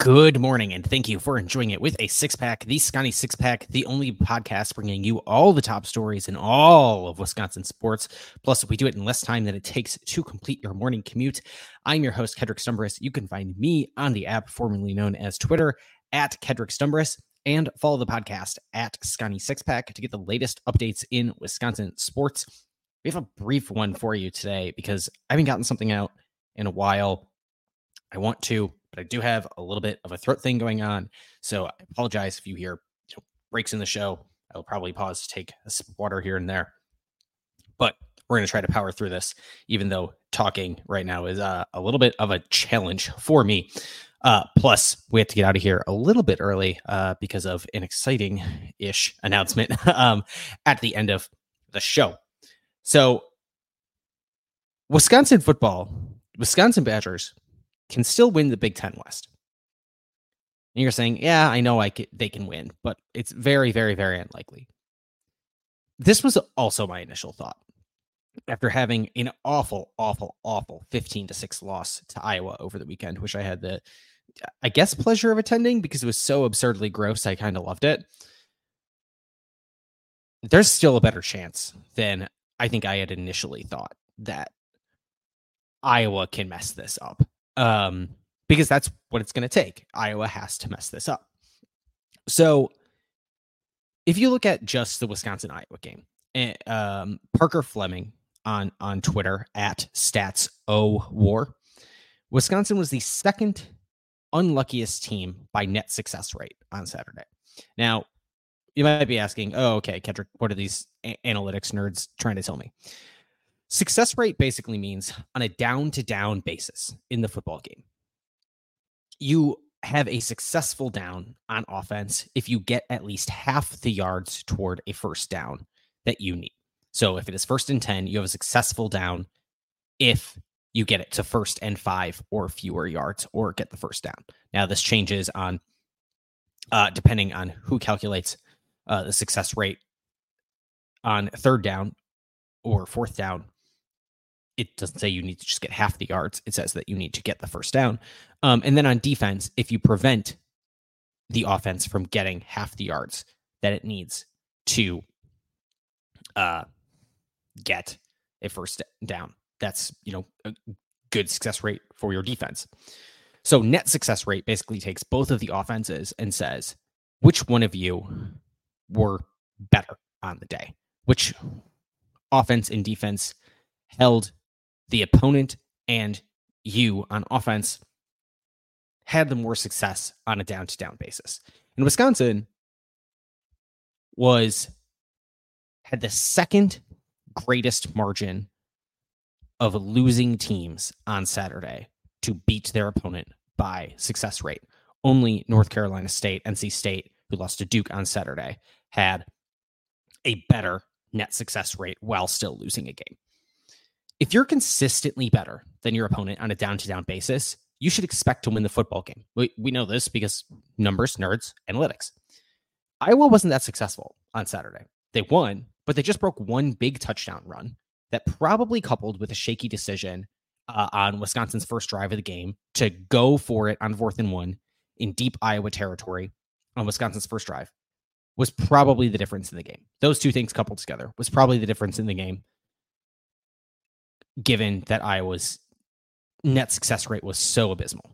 Good morning, and thank you for enjoying it with a six pack, the Sconnie Six Pack, the only podcast bringing you all the top stories in all of Wisconsin sports. Plus, we do it in less time than it takes to complete your morning commute. I'm your host, Kedrick Stumbris. You can find me on the app formerly known as Twitter at Kedrick Stumbris and follow the podcast at Sconnie Six Pack to get the latest updates in Wisconsin sports. We have a brief one for you today because I haven't gotten something out in a while. I want to I do have a little bit of a throat thing going on. So I apologize if you hear you know, breaks in the show. I will probably pause to take a sip of water here and there. But we're going to try to power through this, even though talking right now is uh, a little bit of a challenge for me. Uh, plus, we have to get out of here a little bit early uh, because of an exciting ish announcement um, at the end of the show. So, Wisconsin football, Wisconsin Badgers can still win the Big Ten West. And you're saying, yeah, I know they can win, but it's very, very, very unlikely. This was also my initial thought after having an awful, awful, awful 15 to 6 loss to Iowa over the weekend, which I had the, I guess, pleasure of attending because it was so absurdly gross. I kind of loved it. There's still a better chance than I think I had initially thought that Iowa can mess this up um, because that's what it's going to take. Iowa has to mess this up. So if you look at just the Wisconsin Iowa game, eh, um, Parker Fleming on on Twitter at Stats O War, Wisconsin was the second unluckiest team by net success rate on Saturday. Now, you might be asking, "Oh, okay, Kedrick, what are these a- analytics nerds trying to tell me?" Success rate basically means on a down to down basis in the football game, you have a successful down on offense if you get at least half the yards toward a first down that you need. So if it is first and 10, you have a successful down if you get it to first and five or fewer yards or get the first down. Now, this changes on uh, depending on who calculates uh, the success rate on third down or fourth down it doesn't say you need to just get half the yards. It says that you need to get the first down. Um, and then on defense, if you prevent the offense from getting half the yards that it needs to uh, get a first down, that's you know a good success rate for your defense. So net success rate basically takes both of the offenses and says which one of you were better on the day, which offense and defense held the opponent and you on offense had the more success on a down to down basis. And Wisconsin was had the second greatest margin of losing teams on Saturday to beat their opponent by success rate. Only North Carolina State, NC State, who lost to Duke on Saturday, had a better net success rate while still losing a game if you're consistently better than your opponent on a down to down basis, you should expect to win the football game. We, we know this because numbers, nerds, analytics. Iowa wasn't that successful on Saturday. They won, but they just broke one big touchdown run that probably coupled with a shaky decision uh, on Wisconsin's first drive of the game to go for it on fourth and one in deep Iowa territory on Wisconsin's first drive was probably the difference in the game. Those two things coupled together was probably the difference in the game given that Iowa's net success rate was so abysmal.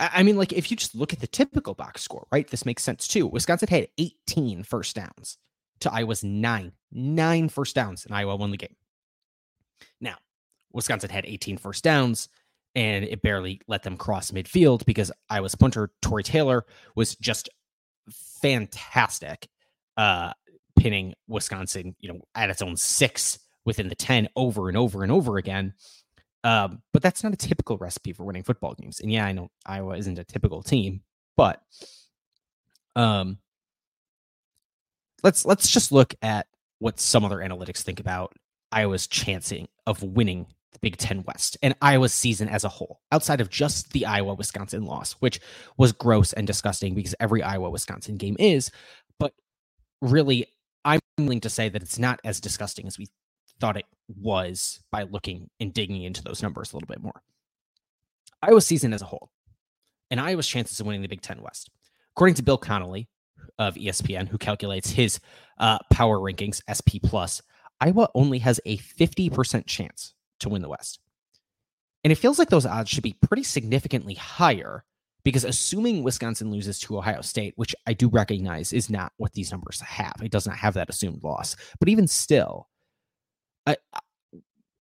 I mean, like, if you just look at the typical box score, right? This makes sense too. Wisconsin had 18 first downs to Iowa's nine, nine first downs, and Iowa won the game. Now, Wisconsin had 18 first downs, and it barely let them cross midfield because Iowa's punter, Tory Taylor, was just fantastic, uh, pinning Wisconsin, you know, at its own six within the 10 over and over and over again. Um, but that's not a typical recipe for winning football games. And yeah, I know Iowa isn't a typical team, but um, let's let's just look at what some other analytics think about Iowa's chancing of winning the Big Ten West and Iowa's season as a whole, outside of just the Iowa Wisconsin loss, which was gross and disgusting because every Iowa Wisconsin game is. But really, I'm willing to say that it's not as disgusting as we thought it was by looking and digging into those numbers a little bit more. Iowa season as a whole, and Iowa's chances of winning the Big Ten West. According to Bill Connelly of ESPN, who calculates his uh, power rankings, SP plus, Iowa only has a 50% chance to win the West. And it feels like those odds should be pretty significantly higher because assuming Wisconsin loses to Ohio State, which I do recognize is not what these numbers have, it does not have that assumed loss. But even still,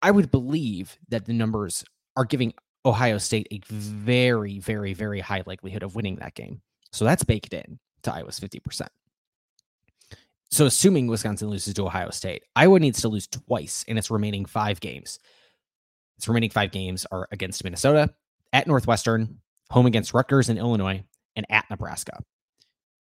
I, would believe that the numbers are giving Ohio State a very, very, very high likelihood of winning that game. So that's baked in to Iowa's 50%. So assuming Wisconsin loses to Ohio State, Iowa needs to lose twice in its remaining five games. Its remaining five games are against Minnesota, at Northwestern, home against Rutgers and Illinois, and at Nebraska.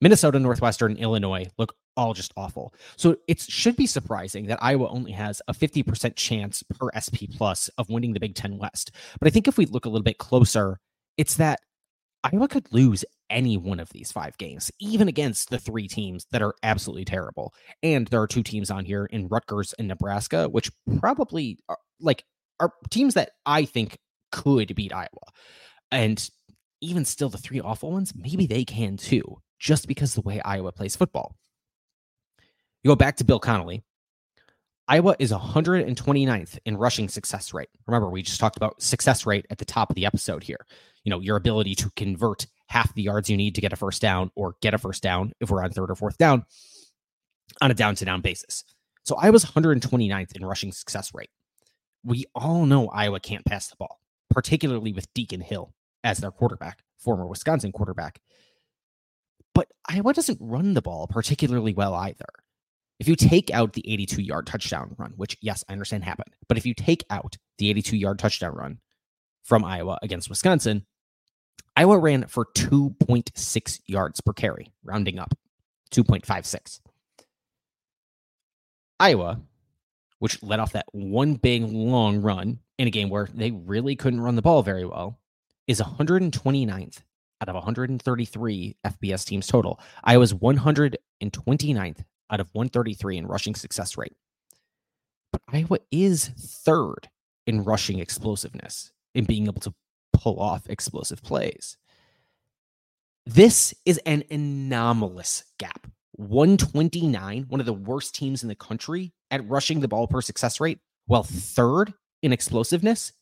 Minnesota, Northwestern, Illinois look all just awful. So it should be surprising that Iowa only has a 50% chance per SP plus of winning the Big Ten West. But I think if we look a little bit closer, it's that Iowa could lose any one of these five games, even against the three teams that are absolutely terrible. And there are two teams on here in Rutgers and Nebraska, which probably are like are teams that I think could beat Iowa. And even still, the three awful ones, maybe they can too, just because the way Iowa plays football. You go back to Bill Connelly. Iowa is 129th in rushing success rate. Remember, we just talked about success rate at the top of the episode here. You know, your ability to convert half the yards you need to get a first down or get a first down if we're on third or fourth down on a down to down basis. So I was 129th in rushing success rate. We all know Iowa can't pass the ball, particularly with Deacon Hill as their quarterback, former Wisconsin quarterback. But Iowa doesn't run the ball particularly well either. If you take out the 82 yard touchdown run, which, yes, I understand happened, but if you take out the 82 yard touchdown run from Iowa against Wisconsin, Iowa ran for 2.6 yards per carry, rounding up 2.56. Iowa, which led off that one big long run in a game where they really couldn't run the ball very well, is 129th out of 133 FBS teams total. Iowa's 129th out of 133 in rushing success rate. But Iowa is third in rushing explosiveness, in being able to pull off explosive plays. This is an anomalous gap. 129, one of the worst teams in the country at rushing the ball per success rate, while third in explosiveness.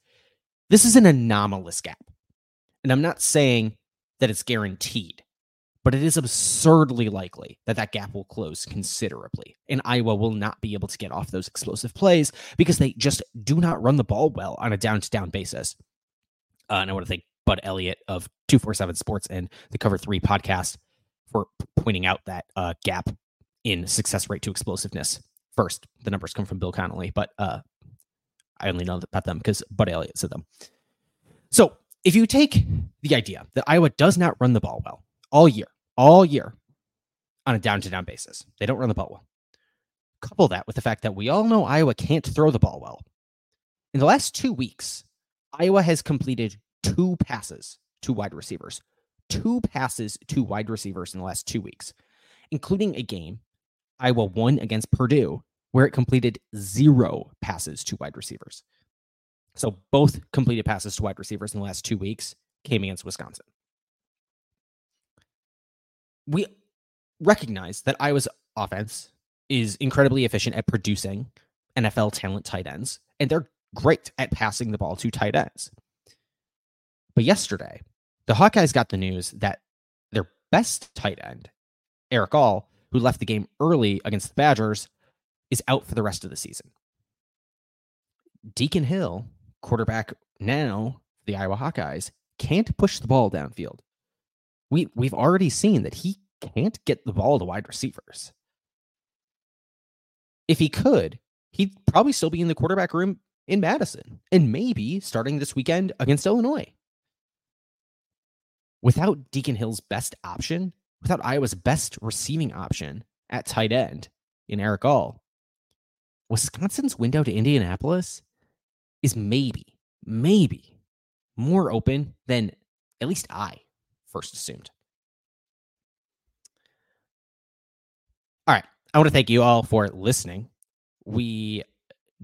This is an anomalous gap. And I'm not saying that it's guaranteed but it is absurdly likely that that gap will close considerably. And Iowa will not be able to get off those explosive plays because they just do not run the ball well on a down to down basis. Uh, and I want to thank Bud Elliott of 247 Sports and the Cover 3 podcast for pointing out that uh, gap in success rate to explosiveness. First, the numbers come from Bill Connelly, but uh, I only know about them because Bud Elliott said them. So if you take the idea that Iowa does not run the ball well, all year, all year on a down to down basis. They don't run the ball well. Couple that with the fact that we all know Iowa can't throw the ball well. In the last two weeks, Iowa has completed two passes to wide receivers, two passes to wide receivers in the last two weeks, including a game Iowa won against Purdue, where it completed zero passes to wide receivers. So both completed passes to wide receivers in the last two weeks came against Wisconsin we recognize that Iowa's offense is incredibly efficient at producing NFL talent tight ends, and they're great at passing the ball to tight ends. But yesterday, the Hawkeyes got the news that their best tight end, Erick All, who left the game early against the Badgers, is out for the rest of the season. Deacon Hill, quarterback now, the Iowa Hawkeyes, can't push the ball downfield we we've already seen that he can't get the ball to wide receivers. If he could, he'd probably still be in the quarterback room in Madison and maybe starting this weekend against Illinois. Without Deacon Hill's best option, without Iowa's best receiving option at tight end in Erick All, Wisconsin's window to Indianapolis is maybe, maybe more open than at least I first assumed. All right. I want to thank you all for listening. We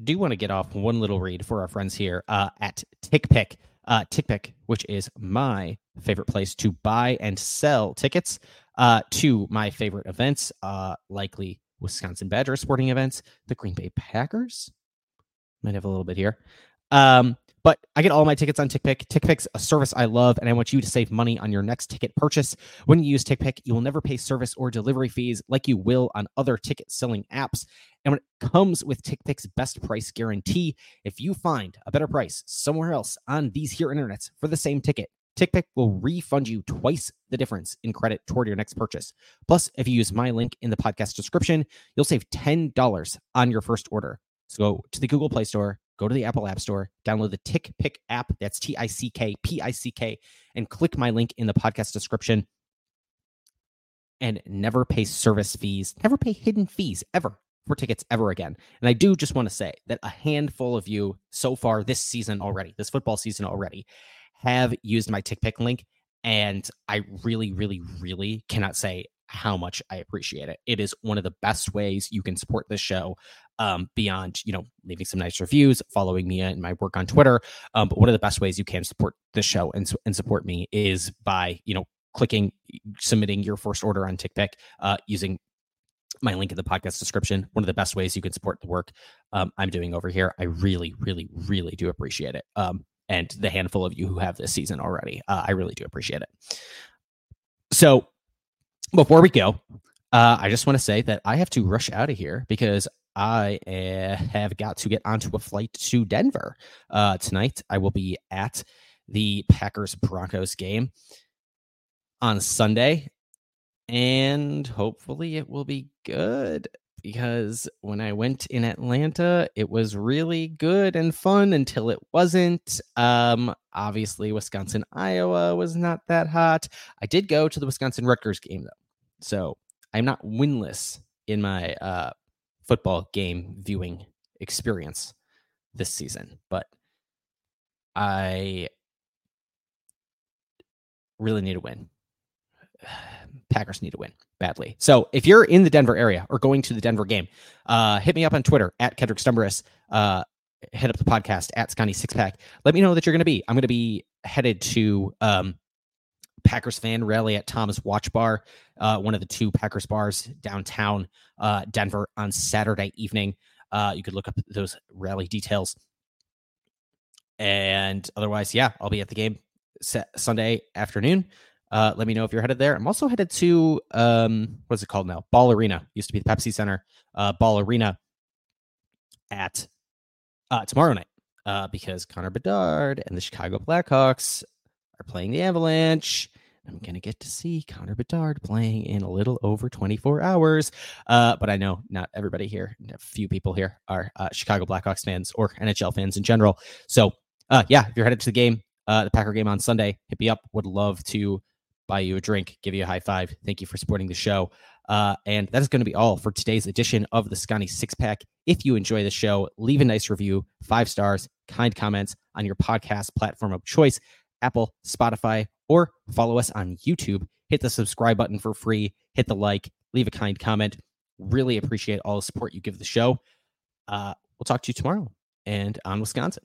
do want to get off one little read for our friends here uh, at TickPick. uh, TickPick, which is my favorite place to buy and sell tickets uh, to my favorite events, uh, likely Wisconsin Badger sporting events, the Green Bay Packers. Might have a little bit here. Um, but I get all my tickets on TickPick. TickPick's a service I love, and I want you to save money on your next ticket purchase. When you use TickPick, you will never pay service or delivery fees like you will on other ticket selling apps. And when it comes with TickPick's best price guarantee, if you find a better price somewhere else on these here internets for the same ticket, TickPick will refund you twice the difference in credit toward your next purchase. Plus, if you use my link in the podcast description, you'll save $10 on your first order. So go to the Google Play Store, go to the Apple App Store, download the TickPick app. That's T I C K P I C K, and click my link in the podcast description. And never pay service fees, never pay hidden fees ever for tickets ever again. And I do just want to say that a handful of you so far this season already, this football season already, have used my TickPick link. And I really, really, really cannot say how much I appreciate it. It is one of the best ways you can support this show um, beyond, you know, leaving some nice reviews, following me and my work on Twitter. Um, but one of the best ways you can support this show and, and support me is by, you know, clicking, submitting your first order on TickPick uh, using my link in the podcast description. One of the best ways you can support the work um, I'm doing over here. I really, really, really do appreciate it. Um, and the handful of you who have this season already, uh, I really do appreciate it. So before we go, uh, I just want to say that I have to rush out of here because I uh, have got to get onto a flight to Denver uh, tonight. I will be at the Packers Broncos game on Sunday, and hopefully it will be good because when I went in Atlanta, it was really good and fun until it wasn't. Um, obviously, Wisconsin, Iowa was not that hot. I did go to the Wisconsin Rutgers game though, so I'm not winless in my uh, football game viewing experience this season, but I really need a win. Packers need to win badly. So if you're in the Denver area or going to the Denver game, uh, hit me up on Twitter at Kedrick Stumbris. Uh, up the podcast at Sconnie Sixpack. Let me know that you're going to be. I'm going to be headed to um, Packers fan rally at Thomas Watch Bar, uh, one of the two Packers bars downtown uh, Denver on Saturday evening. Uh, you could look up those rally details. And otherwise, yeah, I'll be at the game Sunday afternoon. Uh, let me know if you're headed there. I'm also headed to um, what's it called now? Ball Arena. Used to be the Pepsi Center. Uh, Ball Arena at uh, tomorrow night uh, because Connor Bedard and the Chicago Blackhawks are playing the Avalanche. I'm gonna get to see Connor Bedard playing in a little over 24 hours. Uh, but I know not everybody here, a few people here are uh, Chicago Blackhawks fans or NHL fans in general. So uh, yeah, if you're headed to the game, uh, the Packer game on Sunday, hit me up. Would love to buy you a drink, give you a high five. Thank you for supporting the show. Uh, and that is going to be all for today's edition of the Sconnie Six Pack. If you enjoy the show, leave a nice review, five stars, kind comments on your podcast platform of choice, Apple, Spotify, or follow us on YouTube. Hit the subscribe button for free, hit the like, leave a kind comment. Really appreciate all the support you give the show. Uh, we'll talk to you tomorrow and on Wisconsin.